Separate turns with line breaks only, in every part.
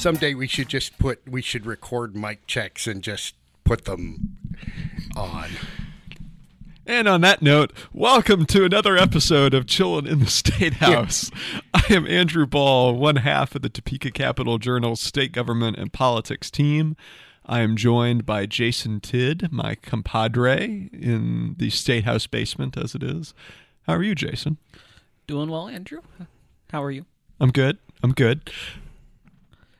Someday we should just put we should record mic checks and just put them on.
And on that note, welcome to another episode of Chillin' in the State House. I am Andrew Bahl, one half of the Topeka Capital Journal State Government and Politics team. I am joined by Jason Tidd, my compadre in the State House basement, as it is. How are you, Jason?
Doing well, Andrew. How are you?
I'm good. I'm good.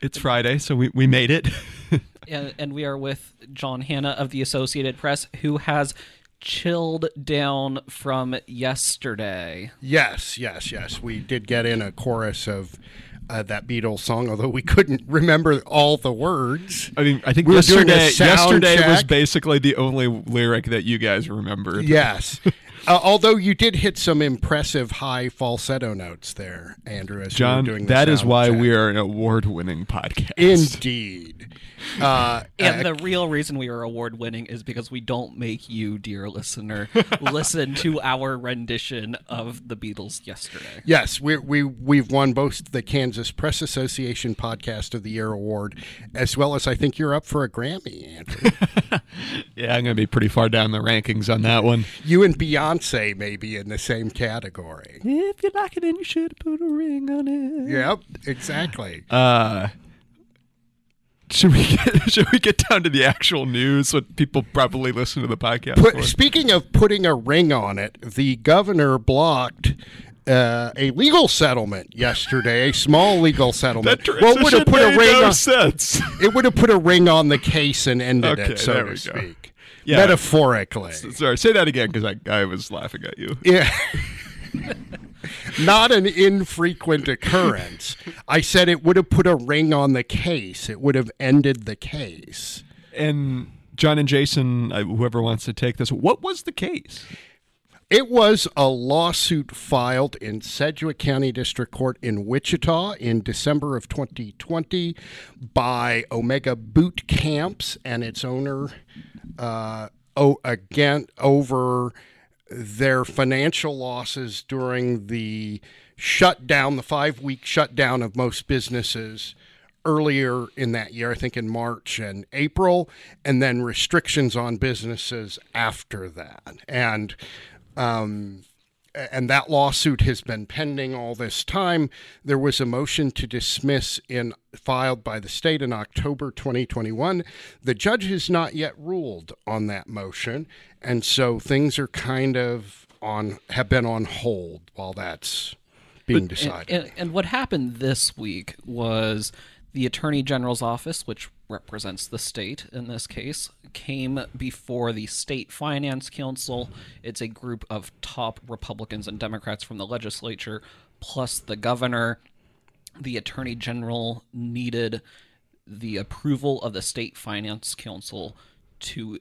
It's Friday, so we, we made it.
and, and we are with John Hanna of the Associated Press, who has chilled down from yesterday.
Yes, yes, yes. We did get in a chorus of uh, that Beatles song, although we couldn't remember all the words.
I mean, I think
We were
yesterday
sound
yesterday was basically the only lyric that you guys remembered.
Yes. Uh, although you did hit some impressive high falsetto notes there, Andrew, as
John,
you were doing the
that is why
check.
we are an award-winning podcast.
Indeed. Uh,
And
uh,
the real reason we are award winning is because we don't make you, dear listener, listen to our rendition of the Beatles yesterday.
yes, we, we, we've won both the Kansas Press Association Podcast of the Year award, as well as I think you're up for a Grammy, Andrew.
Yeah, I'm going to be pretty far down the rankings on that one.
you and Beyonce may be in the same category.
If you like it, then you should put a ring on it.
Yep, exactly.
Uh, should we get should we get down to the actual news? What people probably listen to the podcast
Put,
for?
speaking of putting a ring on it, the governor blocked uh, a legal settlement yesterday, a small legal settlement.
That
well, it would have put a ring
no
on.
sense.
It would have put a ring on the case and ended
Okay,
it, so to speak.
Yeah.
Metaphorically.
Sorry, say that again because I, I was laughing at you.
Yeah. Not an infrequent occurrence. I said it would have put a ring on the case. It would have ended the case.
And John and Jason, uh, whoever wants to take this, what was the case?
It was a lawsuit filed in Sedgwick County District Court in Wichita in December of 2020 by Omega Boot Camps and its owner uh, again over their financial losses during the shutdown, the five week shutdown of most businesses earlier in that year, I think in March and April, and then restrictions on businesses after that. And um, and that lawsuit has been pending all this time. There was a motion to dismiss in filed by the state in October 2021. The judge has not yet ruled on that motion, and so things are kind of on have been on hold while that's being decided.
And, and, and what happened this week was the Attorney General's office, which represents the state in this case, came before the State Finance Council. It's a group of top Republicans and Democrats from the legislature, plus the governor. The Attorney General needed the approval of the State Finance Council to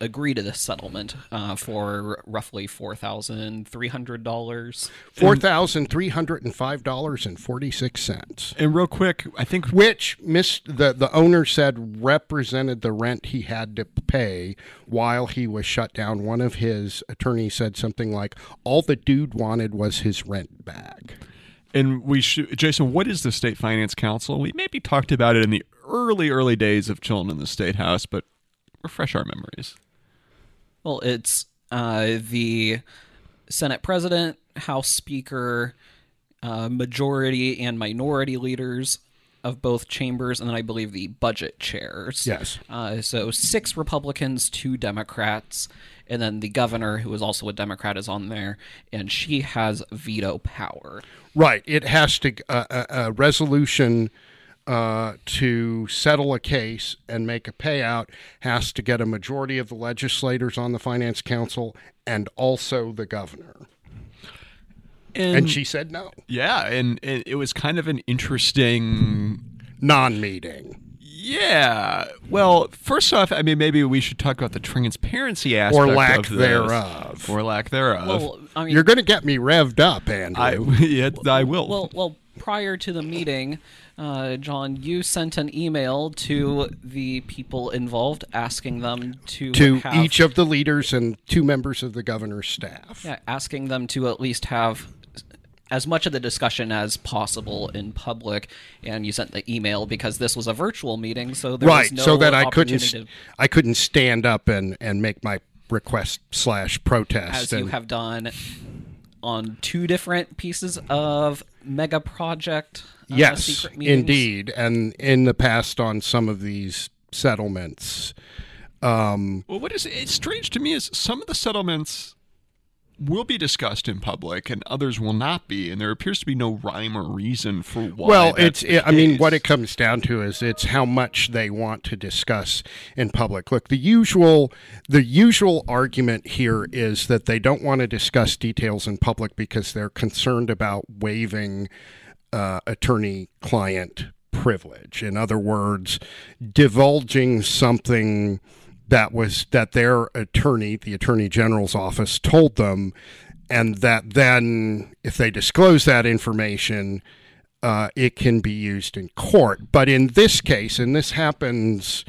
agree to this settlement uh, for roughly four thousand three hundred dollars.
Four thousand three hundred and five dollars and forty six cents.
And real quick, I think
which miss the the owner said represented the rent he had to pay while he was shut down. One of his attorneys said something like, "All the dude wanted was his rent back."
And we should, Jason, what is the State Finance Council? We maybe talked about it in the early, early days of chilling in the State House, but refresh our memories.
Well, it's uh, the Senate President, House Speaker, uh, majority and minority leaders of both chambers, and then I believe the budget chairs.
Yes.
Uh, so six Republicans, two Democrats, and then the governor, who is also a Democrat, is on there, and she has veto power.
Right. It has to uh, a, a resolution uh, to settle a case and make a payout has to get a majority of the legislators on the finance council and also the governor. And she said no,
yeah, and, and it was kind of an interesting.
non-meeting.
Yeah. Well, first off, I mean, maybe we should talk about the transparency aspect or
lack
of this.
thereof.
or lack thereof.
Well, I mean,
You're going to get me revved up, Andrew.
I, yeah, I will.
Well, well, prior to the meeting, uh, John, you sent an email to the people involved asking them to
to
have,
each of the leaders and two members of the governor's staff.
yeah, asking them to at least have as much of the discussion as possible in public, and you sent the email because this was a virtual meeting, so there
right,
was no
so that I couldn't
to-
I couldn't stand up and and make my request slash protest.
as you have done on two different pieces of mega project. uh,
yes,
secret
indeed, and in the past on some of these settlements. Um,
Well, what is it's strange to me is some of the settlements will be discussed in public and others will not be, and there appears to be no rhyme or reason for why.
well, it's
the
I mean what it comes down to is it's how much they want to discuss in public. Look, the usual the usual argument here is that they don't want to discuss details in public because they're concerned about waiving uh, attorney-client privilege. In other words, divulging something that was that their attorney, the attorney general's office, told them, and that then if they disclose that information, uh, it can be used in court. But in this case, and this happens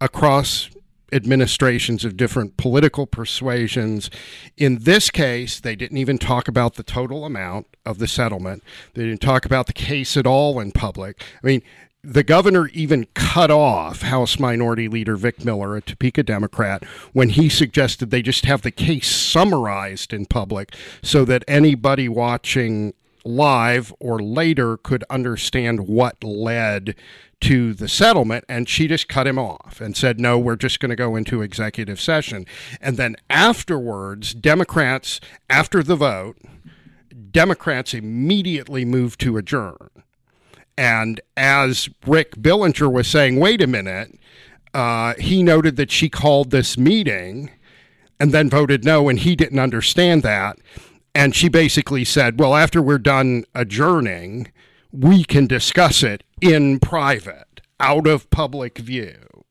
across administrations of different political persuasions. In this case, they didn't even talk about the total amount of the settlement. They didn't talk about the case at all in public. I mean, the governor even cut off House Minority Leader Vic Miller, a Topeka Democrat, when he suggested they just have the case summarized in public so that anybody watching live or later could understand what led to the settlement. And she just cut him off and said, no, we're just going to go into executive session. And then afterwards, Democrats, after the vote, Democrats immediately moved to adjourn. And as Rick Billinger was saying, wait a minute, uh, he noted that she called this meeting and then voted no, and he didn't understand that. And she basically said, well, after we're done adjourning, we can discuss it in private, out of public view.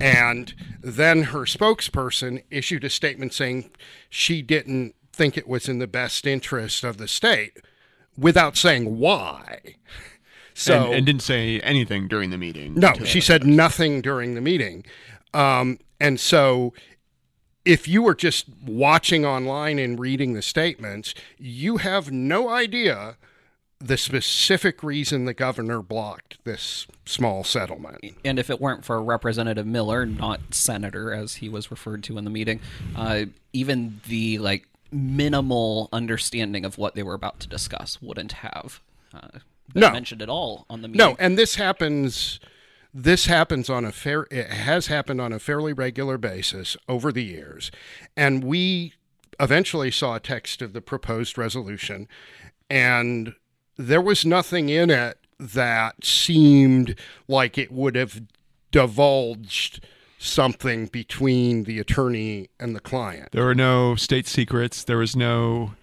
And then her spokesperson issued a statement saying she didn't think it was in the best interest of the state without saying why. So
and, and didn't say anything during the meeting.
no, she
that
said nothing during the meeting. Um, and so if you were just watching online and reading the statements, you have no idea the specific reason the governor blocked this small settlement.
And if it weren't for Representative Miller, not Senator as he was referred to in the meeting, uh, even the like minimal understanding of what they were about to discuss wouldn't have uh, been
No.
mentioned at all on the meeting.
No, and this happens. This happens on a fair. It has happened on a fairly regular basis over the years, and we eventually saw a text of the proposed resolution, and there was nothing in it that seemed like it would have divulged something between the attorney and the client.
There were no state secrets. There was no,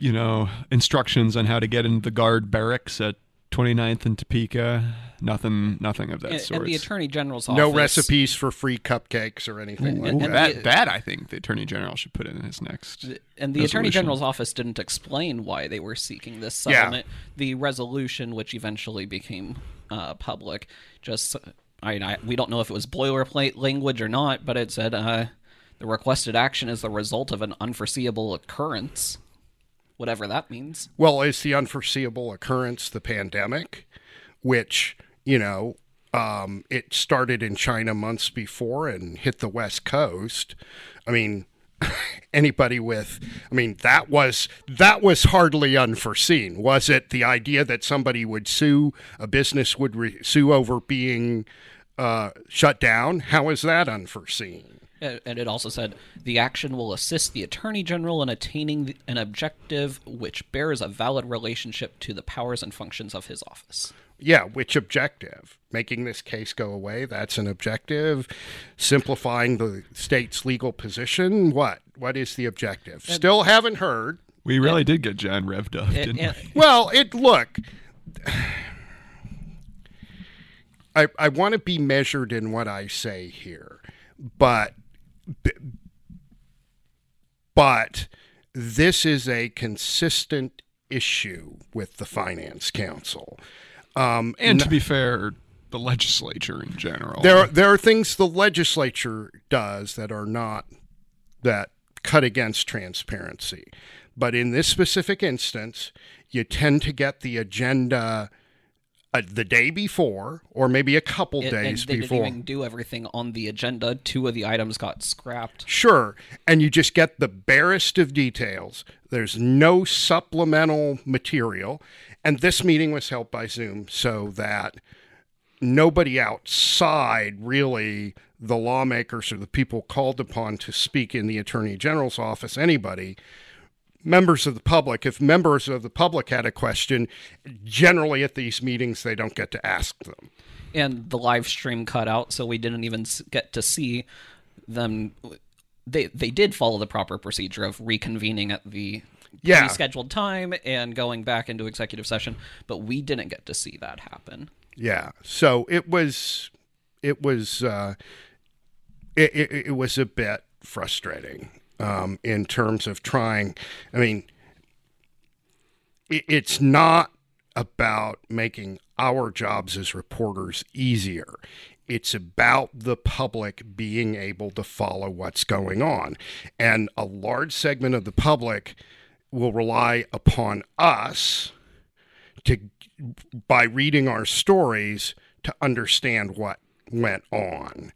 you know, instructions on how to get into the guard barracks at 29th and Topeka. Nothing, nothing of that
and,
sort.
and the Attorney General's office.
No recipes for free cupcakes or anything like
And-
that.
and
that,
the-
that I think the Attorney General should put in his next.
And the Attorney. General's office didn't explain why they were seeking this
Yeah.
settlement. The resolution, which eventually became uh, public, just I, I we don't know if it was boilerplate language or not, but it said uh, the requested action is the result of an unforeseeable occurrence, whatever that means.
Well, it's the unforeseeable occurrence the pandemic, which, you know, um, it started in China months before and hit the West Coast? I mean, anybody with i mean that was that was hardly unforeseen was it the idea that somebody would sue a business would re- sue over being uh, shut down how is that unforeseen
And it also said the action will assist the Attorney General in attaining an objective which bears a valid relationship to the powers and functions of his office.
Yeah, which objective? Making this case go away, that's an objective. Simplifying the state's legal position, what? What is the objective? Still haven't heard.
We really did get John revved up,
And-
didn't
and-
we?
Well, it look I I want to be measured in what I say here. But but this is a consistent issue with the finance council. Um,
And to be fair, the legislature in general.
there, there are things the legislature does that are not that cut against transparency. But in this specific instance, you tend to get the agenda uh, the day before, or maybe a couple
It-
days
they
before.
didn't even do everything on the agenda. Two of the items got scrapped.
Sure. And you just get the barest of details. There's no supplemental material. And this meeting was held by Zoom so that nobody outside really the lawmakers or the people called upon to speak in the attorney general's office anybody members of the public if members of the public had a question generally at these meetings they don't get to ask them
and the live stream cut out, so we didn't even get to see them. They they did follow the proper procedure of reconvening at the
Yeah.
scheduled time and going back into executive session, but we didn't get to see that happen.
Yeah. So it was, it was, uh, it, it, it was a bit frustrating um, in terms of trying. I mean, it's not about making our jobs as reporters easier. It's about the public being able to follow what's going on. And a large segment of the public will rely upon us to by reading our stories to understand what went on.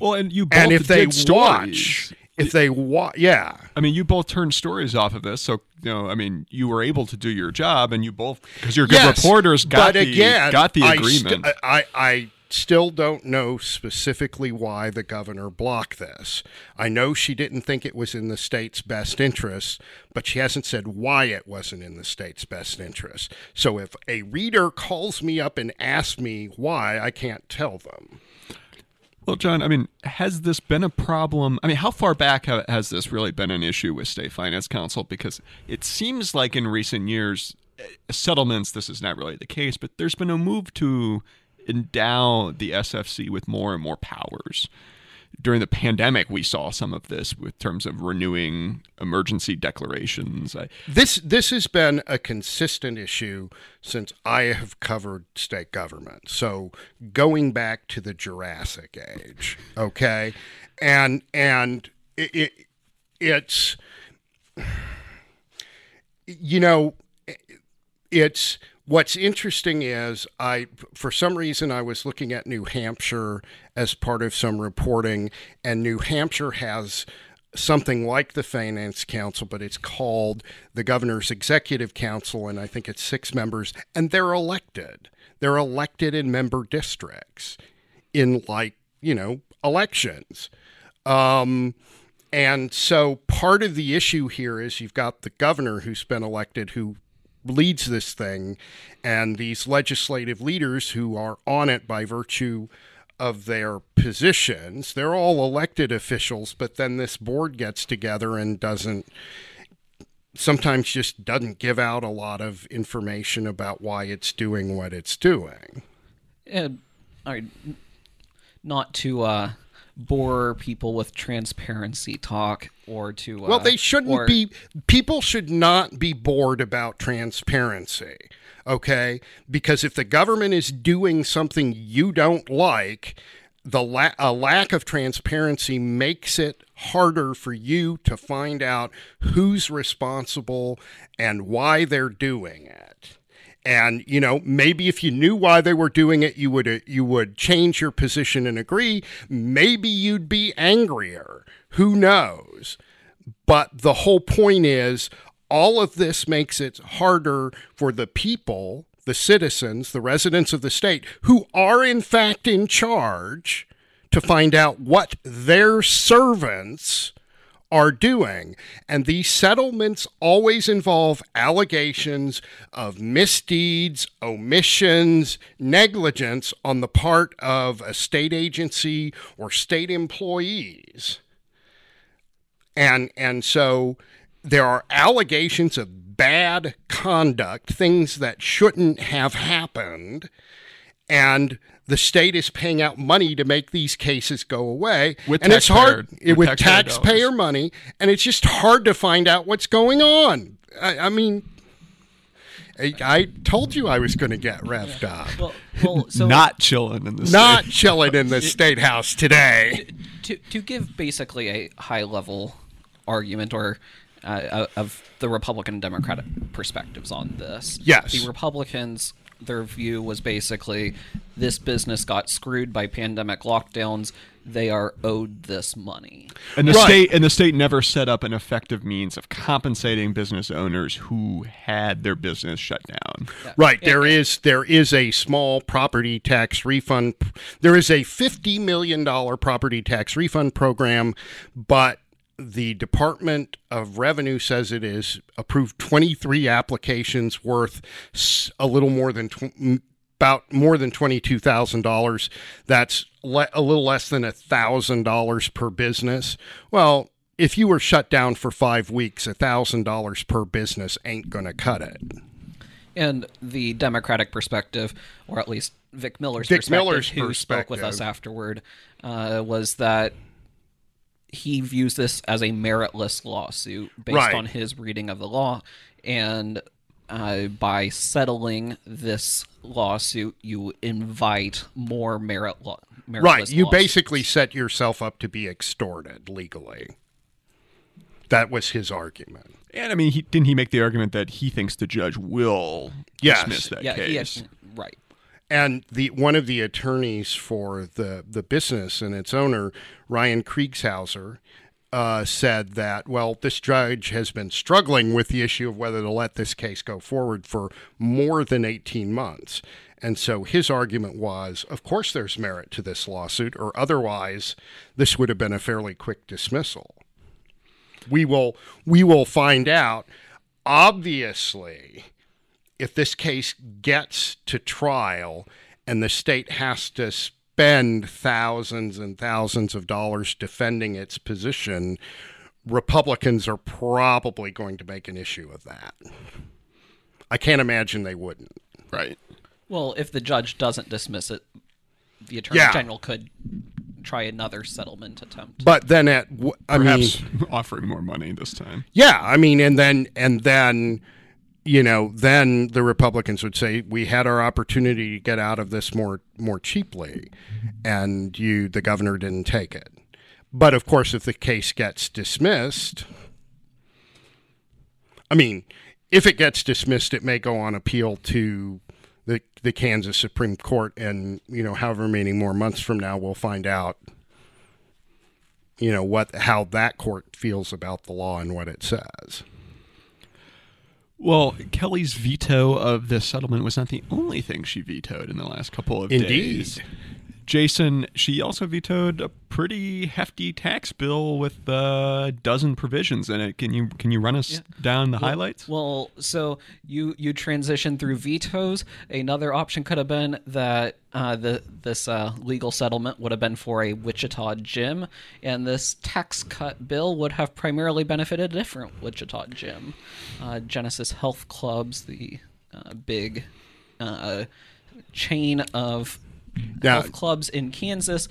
Well, and you both
And if they watch, if they want, yeah,
I mean, you both turned stories off of this, so you know. I mean, you were able to do your job, and you both because you're good
yes,
reporters got
but
the
again,
got the
I
agreement.
st- I, I still don't know specifically why the governor blocked this. I know she didn't think it was in the state's best interest, but she hasn't said why it wasn't in the state's best interest. So if a reader calls me up and asks me why, I can't tell them.
Well, John, I mean, has this been a problem? I mean, how far back has this really been an issue with state finance council? Because it seems like in recent years, eh, settlements, this is not really the case, but there's been a move to endow the SFC with more and more powers. During the pandemic, we saw some of this with terms of renewing emergency declarations.
This this has been a consistent issue since I have covered state government. So going back to the Jurassic age, okay, and and it, it it's you know it's what's interesting is I for some reason I was looking at New Hampshire as part of some reporting and New Hampshire has something like the finance council but it's called the governor's executive council and I think it's 6 members and they're elected. They're elected in member districts in like you know elections. Um, and so part of the issue here is you've got the governor who's been elected who leads this thing and these legislative leaders who are on it by virtue of their positions. They're all elected officials, but then this board gets together and doesn't sometimes just doesn't give out a lot of information about why it's doing what it's doing.
And all right, not to uh, bore people with transparency talk or to uh,
Well, they shouldn't
or-
be. People should not be bored about transparency, okay? Because if the government is doing something you don't like, the la- a lack of transparency makes it harder for you to find out who's responsible and why they're doing it. And you know, maybe if you knew why they were doing it, you would uh, you would change your position and agree. Maybe you'd be angrier. Who knows? But the whole point is all of this makes it harder for the people, the citizens, the residents of the state who are in fact in charge to find out what their servants are doing. And these settlements always involve allegations of misdeeds, omissions, negligence on the part of a state agency or state employees. And and so there are allegations of bad conduct, things that shouldn't have happened, and the state is paying out money to make these cases go away.
With
and it's hard
taxpayer-
with,
with taxpayer
taxpayer money, and it's just hard to find out what's going on. I, I mean, I, I told you I was going to get revved up.
Well, well, so
not chilling in the
Not
state.
chilling in the state house today.
to to give basically a high level argument or uh, of the Republican and Democratic perspectives on this.
Yes.
The Republicans, their view was basically this business got screwed by pandemic lockdowns. They are owed this money.
And the
Right.
state and the state never set up an effective means of compensating business owners who had their business shut down.
Right. There is there is a small property tax refund. There is a fifty million dollar property tax refund program, but the Department of Revenue says it is approved twenty three applications worth a little more than tw- about more than twenty two thousand dollars. That's le- a little less than a thousand dollars per business. Well. If you were shut down for five weeks, a thousand dollars per business ain't going to cut it.
And the Democratic perspective, or at least Vic Miller's
Vic
perspective,
Miller's
who spoke with us afterward, uh, was that he views this as a meritless lawsuit based
Right.
on his reading of the law, and uh, by settling this lawsuit, you invite more merit law.
Right. You
lawsuits.
basically set yourself up to be extorted legally. That was his argument.
And I mean, he, didn't he make the argument that he thinks the judge will
Yes.
dismiss that
yeah,
case?
had- right.
And the one of the attorneys for the the business and its owner, Ryan Kriegshauser, uh, said that well, this judge has been struggling with the issue of whether to let this case go forward for more than eighteen months. And so his argument was, of course, there's merit to this lawsuit, or otherwise, this would have been a fairly quick dismissal. We will we will find out. Obviously, if this case gets to trial and the state has to spend thousands and thousands of dollars defending its position, Republicans are probably going to make an issue of that. I can't imagine they wouldn't.
Right.
Well, if the judge doesn't dismiss it, the attorney
Yeah.
general could try another settlement attempt.
But then at w- I mean
Perhaps offering more money this time.
Yeah, I mean, and then and then, you know, then the Republicans would say we had our opportunity to get out of this more more cheaply, and you, the governor, didn't take it. But of course, if the case gets dismissed, I mean, if it gets dismissed, it may go on appeal to the the Kansas Supreme Court, and you know, however many more months from now, we'll find out you know what how that court feels about the law and what it says.
Well, Kelly's veto of this settlement was not the only thing she vetoed in the last couple of
Indeed.
days. Jason, she also vetoed a pretty hefty tax bill with a dozen provisions in it. Can you can you run us down the highlights?
Well, so you you transition through vetoes. Another option could have been that uh, the this uh, legal settlement would have been for a Wichita gym, and this tax cut bill would have primarily benefited a different Wichita gym, uh, Genesis Health Clubs, the uh, big uh, chain of
Now-
clubs in Kansas.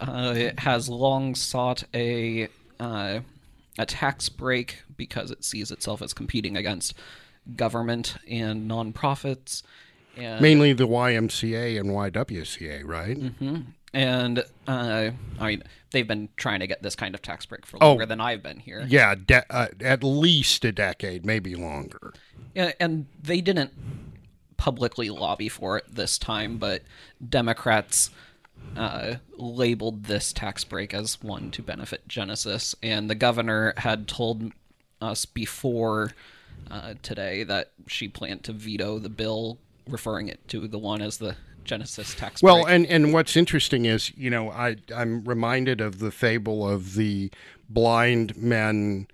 Uh, has long sought a uh, a tax break because it sees itself as competing against government and nonprofits. And,
Mainly the YMCA and YWCA, right?
and uh, I mean, they've been trying to get this kind of tax break for
Oh.
longer than I've been here.
Yeah, de- uh, at least a decade, maybe longer.
Yeah, and they didn't publicly lobby for it this time, but Democrats uh, labeled this tax break as one to benefit Genesis, and the governor had told us before uh, today that she planned to veto the bill, referring it to the one as the Genesis tax
Well,
break.
and, and what's interesting is, you know, I I'm reminded of the fable of the blind men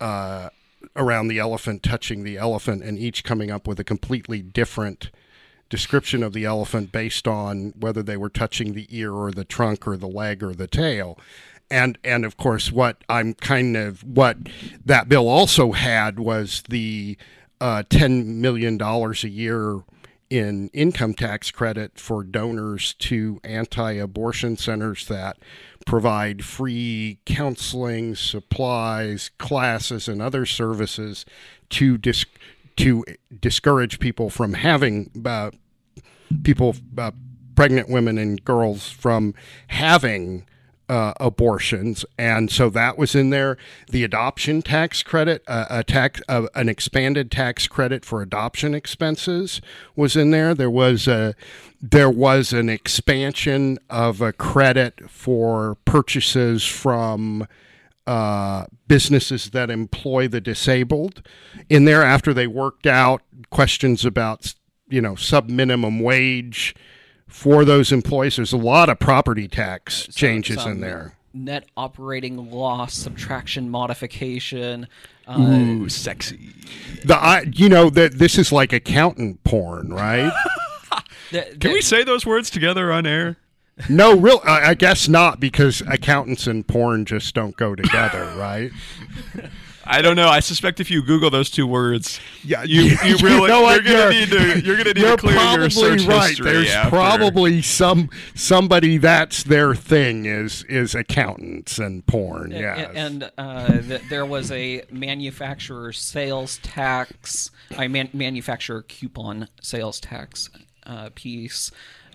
uh, around the elephant touching the elephant, and each coming up with a completely different description of the elephant based on whether they were touching the ear or the trunk or the leg or the tail. And and of course, what I'm kind of what that bill also had was the uh, ten million dollars a year in income tax credit for donors to anti-abortion centers that provide free counseling, supplies, classes, and other services to dis- to discourage people from having uh, people, uh, pregnant women and girls, from having uh, abortions, and so that was in there. The adoption tax credit, uh, a tax, uh, an expanded tax credit for adoption expenses, was in there. There was a there was an expansion of a credit for purchases from uh, businesses that employ the disabled in there after they worked out questions about you know sub minimum wage for those employees. There's a lot of property tax changes
Some
in there.
Net operating loss, subtraction modification. Uh,
Ooh, sexy.
The I, you know that this is like accountant porn, right?
th-
Can we say those words together on air?
No, real. I I guess not because accountants and porn just don't go together, right?
I don't know. I suspect if you Google those two words,
Yeah,
you,
you-
you
you
really
know
you're gonna
You're-
need to you're gonna need
You're
to clear your
probably
search
right.
history.
There's
after.
probably some somebody that's their thing is is accountants and porn.
A-
Yes.
And uh, th- there was a manufacturer sales tax, I man- manufacturer coupon sales tax uh, piece.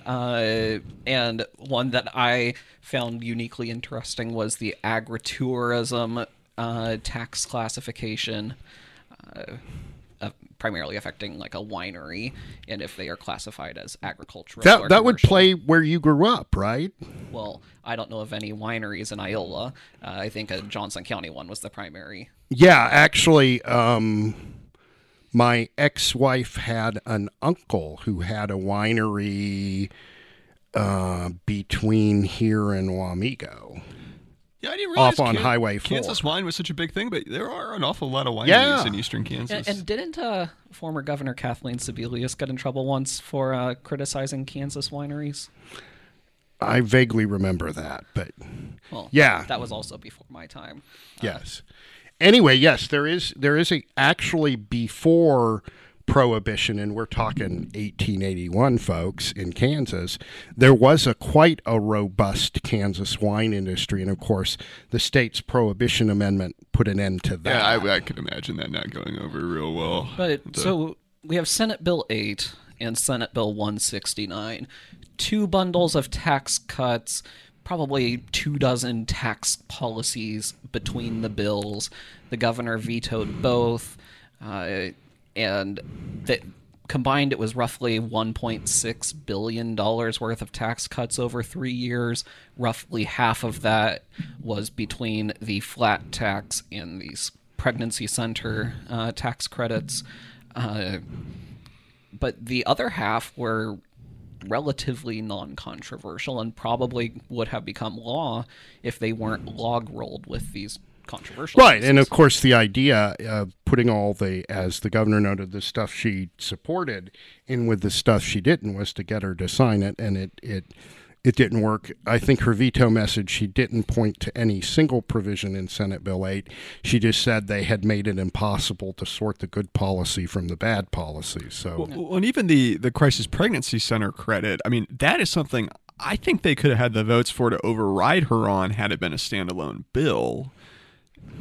Uh, and one that I found uniquely interesting was the agritourism uh, tax classification, uh, uh, primarily affecting like a winery, and if they are classified as agricultural.
that that would play where you grew up, right?
Well, I don't know of any wineries in Iola. Uh, I think a Johnson County one was the primary.
Yeah, actually, um, my ex-wife had an uncle who had a winery uh, between here and Wamego.
Yeah, I didn't realize
off on Highway 4.
Kansas wine was such a big thing, but there are an awful lot of wineries
Yeah.
in eastern Kansas.
And, and didn't uh, former Governor Kathleen Sebelius get in trouble once for uh, criticizing Kansas wineries?
I vaguely remember that, but
Well,
Yeah.
that was also before my time.
yes. Anyway, yes, there is there is a actually before prohibition and we're talking 1881 folks in Kansas there was a quite a robust Kansas wine industry and of course the state's prohibition amendment put an end to that
yeah, I, I could imagine that not going over real well.
But
The-
so we have Senate Bill 8 and Senate Bill 169, two bundles of tax cuts, probably two dozen tax policies between the bills. The governor vetoed both, uh, and that combined it was roughly 1.6 billion dollars worth of tax cuts over 3 years roughly half of that was between the flat tax and these pregnancy center uh, tax credits uh, but the other half were relatively non-controversial and probably would have become law if they weren't log rolled with these controversial
Right, and of course, the idea of putting all the, as the governor noted, the stuff she supported in with the stuff she didn't was to get her to sign it, and it it it didn't work. I think her veto message, she didn't point to any single provision in Senate Bill 8. She just said they had made it impossible to sort the good policy from the bad policy. So,
Well, and even the the crisis pregnancy center credit. I mean, that is something I think they could have had the votes for to override her on had it been a standalone bill.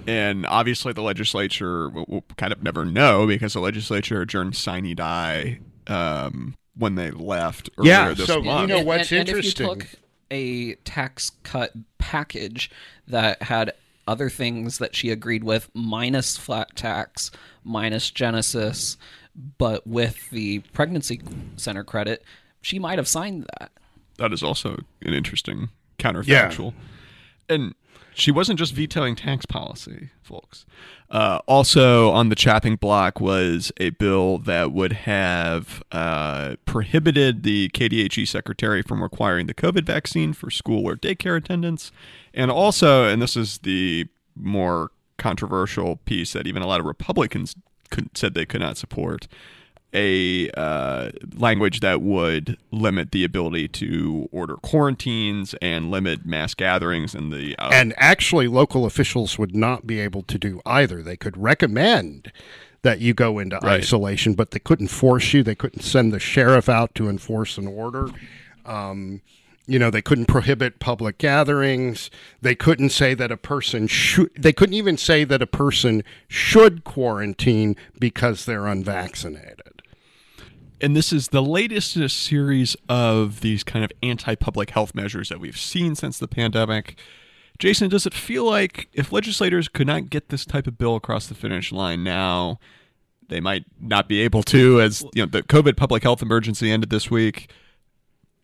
And obviously, the legislature will, will kind of never know because the legislature adjourned sine die um, when they left. Earlier
Yeah,
this
so, you know, what's
and, and
interesting-
if you took a tax cut package that had other things that she agreed with minus flat tax minus genesis but with the pregnancy center credit she might have signed that
that is also an interesting counterfactual. And she wasn't just vetoing tax policy, folks. Uh, also on the chopping block was a bill that would have uh, prohibited the KDHE secretary from requiring the COVID vaccine for school or daycare attendance. And also, and this is the more controversial piece that even a lot of Republicans could, said they could not support, a uh, language that would limit the ability to order quarantines and limit mass gatherings and the uh,
and actually, local officials would not be able to do either. They could recommend that you go into
Right.
isolation, but they couldn't force you. They couldn't send the sheriff out to enforce an order. Um, you know, they couldn't prohibit public gatherings. They couldn't say that a person should. They couldn't even say that a person should quarantine because they're unvaccinated.
And this is the latest in a series of these kind of anti-public health measures that we've seen since the pandemic. Jason, does it feel like if legislators could not get this type of bill across the finish line now, they might not be able to as you know the COVID public health emergency ended this week?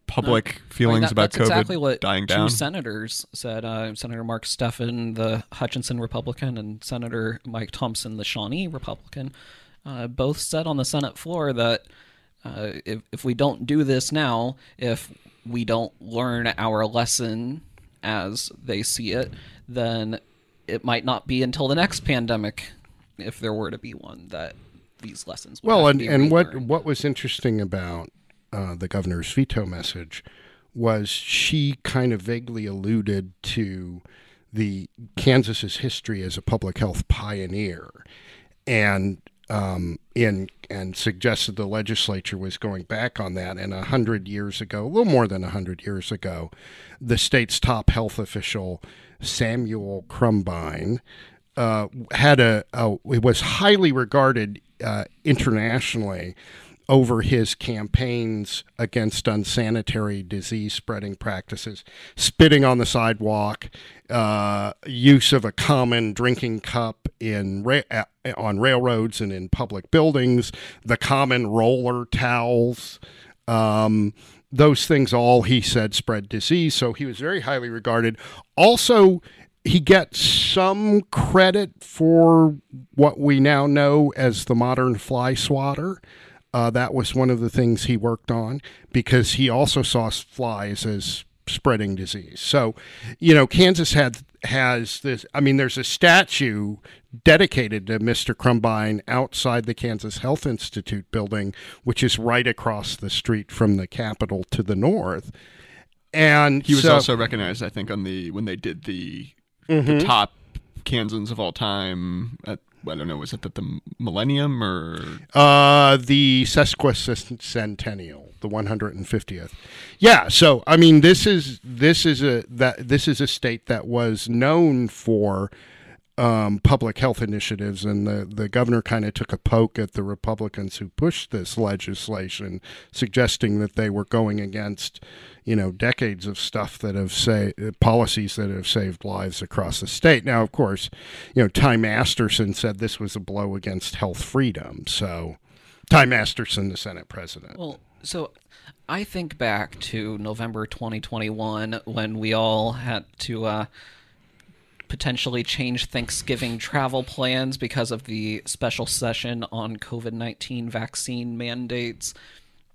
Public
I mean,
feelings
that-
about
that's
COVID
exactly what
dying down.
two senators said. Uh, Senator Mark Steffen, the Hutchinson Republican, and Senator Mike Thompson, the Shawnee Republican, uh, both said on the Senate floor that uh, if if we don't do this now, if we don't learn our lesson as they see it, then it might not be until the next pandemic, if there were to be one, that these lessons. Would
Well, and, and what what was interesting about uh, the governor's veto message was she kind of vaguely alluded to the Kansas's history as a public health pioneer, and um, in and suggested the legislature was going back on that. And a hundred years ago, a little more than a hundred years ago, the state's top health official Samuel Crumbine uh, had a, a was highly regarded uh, internationally over his campaigns against unsanitary disease spreading practices, spitting on the sidewalk, uh, use of a common drinking cup in ra- uh, on railroads and in public buildings, the common roller towels. Um, those things all he said spread disease, so he was very highly regarded. Also, he gets some credit for what we now know as the modern fly swatter. Uh, that was one of the things he worked on because he also saw flies as spreading disease. So, you know, Kansas had has this. I mean, there's a statue dedicated to Mr. Crumbine outside the Kansas Health Institute building, which is right across the street from the Capitol to the north. And
He was
so-
also recognized, I think, on the when they did the
Mm-hmm.
the top Kansans of all time. At, I don't know, was it at the Millennium or
Uh, the sesquicentennial, the 150th. Yeah, so I mean, this is this is a that this is a state that was known for um, public health initiatives, and the the governor kind of took a poke at the Republicans who pushed this legislation, suggesting that they were going against. You know, decades of stuff that have say policies that have saved lives across the state. Now, of course, you know, Ty Masterson said this was a blow against health freedom. So, Ty Masterson, the Senate president.
Well, so I think back to November 2021 when we all had to uh, potentially change Thanksgiving travel plans because of the special session on COVID 19 vaccine mandates.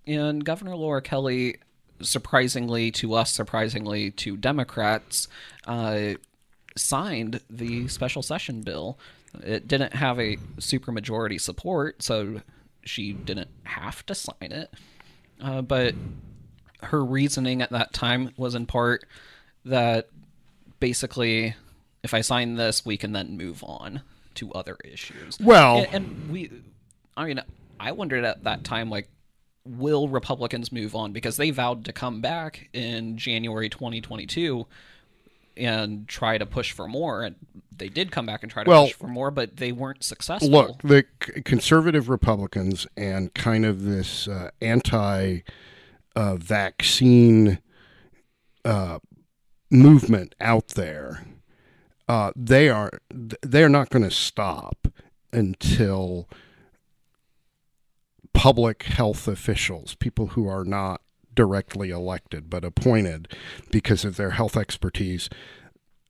And Governor Laura Kelly, surprisingly to us, surprisingly to Democrats, uh, signed the special session bill. It didn't have a supermajority support, so she didn't have to sign it. Uh, but her reasoning at that time was in part that basically, if I sign this, we can then move on to other issues.
Well-
and, and we, I mean, I wondered at that time, like, will Republicans move on because they vowed to come back in January 2022 and try to push for more, and they did come back and try to
Well,
push for more, but they weren't successful.
Look, the c- conservative Republicans and kind of this uh, anti uh, vaccine uh, movement out there, uh, they are they're not going to stop until public health officials, people who are not directly elected but appointed because of their health expertise,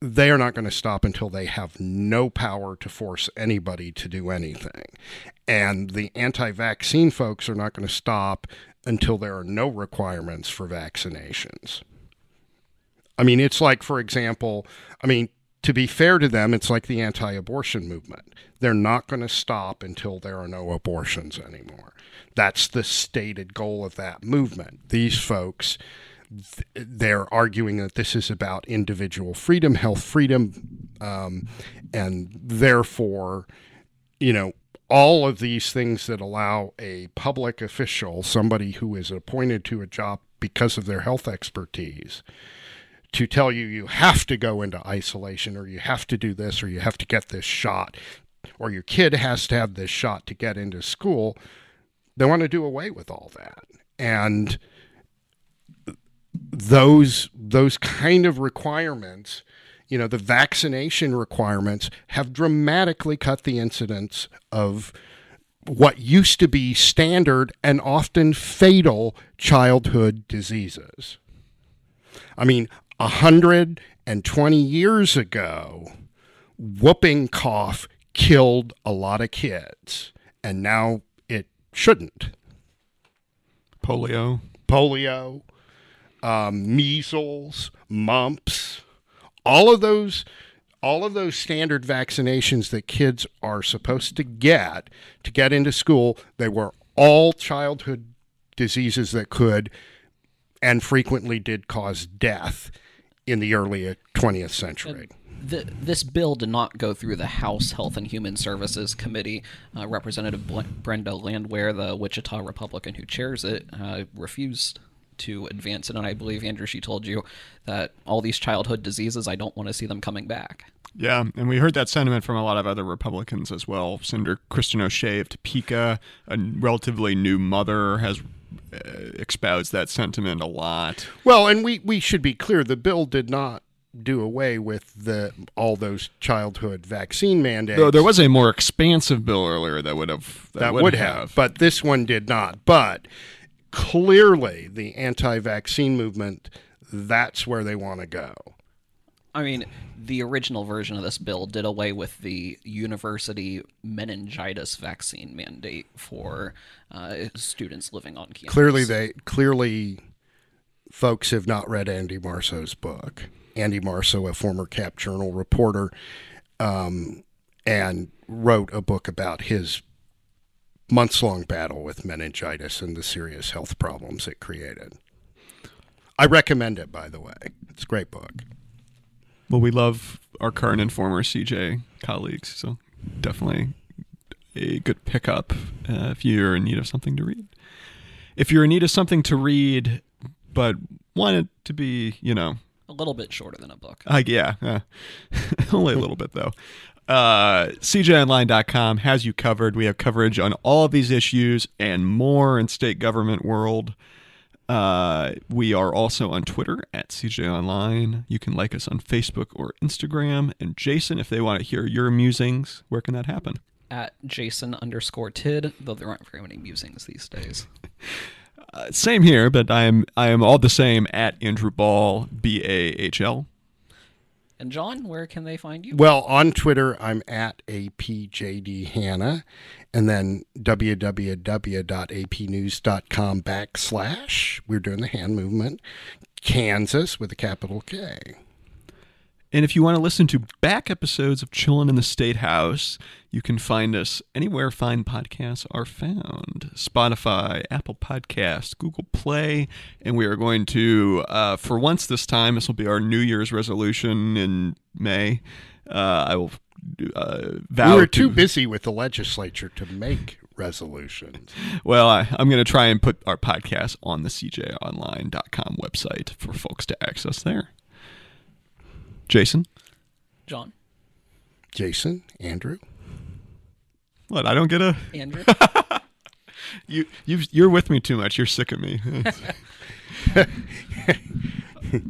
they are not going to stop until they have no power to force anybody to do anything. And the anti vaccine folks are not going to stop until there are no requirements for vaccinations. I mean, it's like, for example, I mean, to be fair to them, it's like the anti abortion movement. They're not going to stop until there are no abortions anymore. That's the stated goal of that movement. These folks, they're arguing that this is about individual freedom, health freedom, um, and therefore, you know, all of these things that allow a public official, somebody who is appointed to a job because of their health expertise, to tell you you have to go into isolation or you have to do this or you have to get this shot or your kid has to have this shot to get into school They want to do away with all that. And those those kind of requirements, you know, the vaccination requirements have dramatically cut the incidence of what used to be standard and often fatal childhood diseases. I mean, 120 years ago, whooping cough killed a lot of kids, and now it shouldn't.
Polio.
Polio, um, measles, mumps, all of those all of those standard vaccinations that kids are supposed to get to get into school, they were all childhood diseases that could and frequently did cause death in the early 20th century.
The, this bill did not go through the House Health and Human Services Committee. Uh, Representative Brenda Landwehr, the Wichita Republican who chairs it, uh, refused to advance it. And I believe, Andrew, she told you that all these childhood diseases, I don't want to see them coming back.
Yeah, and we heard that sentiment from a lot of other Republicans as well. Senator Kristen O'Shea of Topeka, a relatively new mother, has uh, espoused that sentiment a lot.
Well, and we, we should be clear the bill did not do away with the all those childhood vaccine mandates.
Though there was a more expansive bill earlier that would have that,
that would, have, but this one did not. But clearly, the anti-vaccine movement that's where they want to go.
I mean, the original version of this bill did away with the university meningitis vaccine mandate for uh, students living on campus.
Clearly, they clearly folks have not read Andy Marso's book. Andy Marceau, a former Cap Journal reporter, um, and wrote a book about his months long battle with meningitis and the serious health problems it created. I recommend it, by the way. It's a great book.
Well, we love our current and former CJ colleagues, so definitely a good pickup uh, if you're in need of something to read. If you're in need of something to read, but want it to be, you know,
a little bit shorter than a book.
Uh, yeah, uh, only a little bit though. Uh, CJOnline.com has you covered. We have coverage on all of these issues and more in state government world. Uh, we are also on Twitter at CJ Online. You can like us on Facebook or Instagram. And Jason, if they want to hear your musings, where can that happen?
At Jason underscore Tidd, though there aren't very many musings these days.
Uh, same here, but I am I am all the same at Andrew Bahl B A H L.
And John, where can they find you?
Well, on Twitter, I'm at APJD Hanna, and then www.apnews.com backslash, we're doing the hand movement, Kansas with a capital K.
And if you want to listen to back episodes of Chillin' in the State House, you can find us anywhere fine podcasts are found Spotify, Apple Podcasts, Google Play. And we are going to, uh, for once this time, this will be our New Year's resolution in May. Uh, I will uh, vow.
We were
to-
too busy with the legislature to make resolutions.
Well, I, I'm going to try and put our podcast on the cjonline.com website for folks to access there. Jason?
John,
Jason, Andrew,
What? I don't get a.
Andrew.
You you you're with me too much. You're sick of me.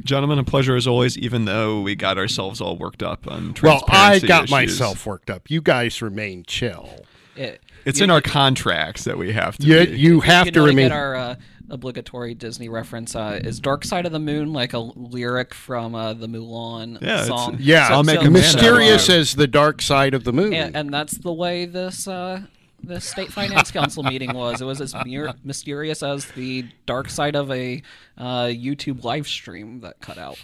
Gentlemen, a pleasure as always. Even though we got ourselves all worked up on
Well, I got
issues.
myself worked up. You guys remain chill.
It,
It's
you-
in our contracts that we have to.
You,
be.
you have
you
to remain.
get our uh, obligatory Disney reference. Uh, is "Dark Side of the Moon" like a lyric from uh, the Mulan
Yeah, it's-
song?
yeah,
I'll make a
mysterious
out of it.
as the dark side of the moon.
and, and that's the way this uh, this state finance council meeting was. It was as mir- mysterious as the dark side of a uh, YouTube live stream that cut out.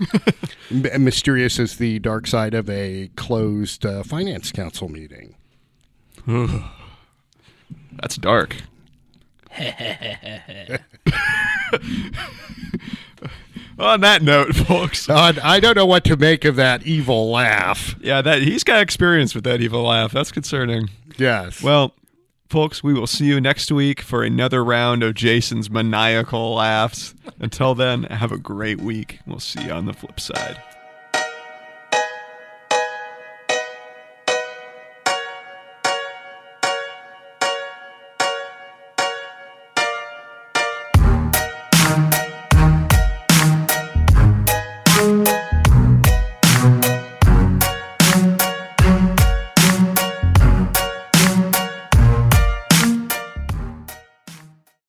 Mysterious as the dark side of a closed uh, finance council meeting.
That's dark. On that note, folks.
Uh, I don't know what to make of that evil laugh.
Yeah, that he's got experience with that evil laugh. That's concerning.
Yes.
Well, folks, we will see you next week for another round of Jason's maniacal laughs. Until then, have a great week. We'll see you on the flip side.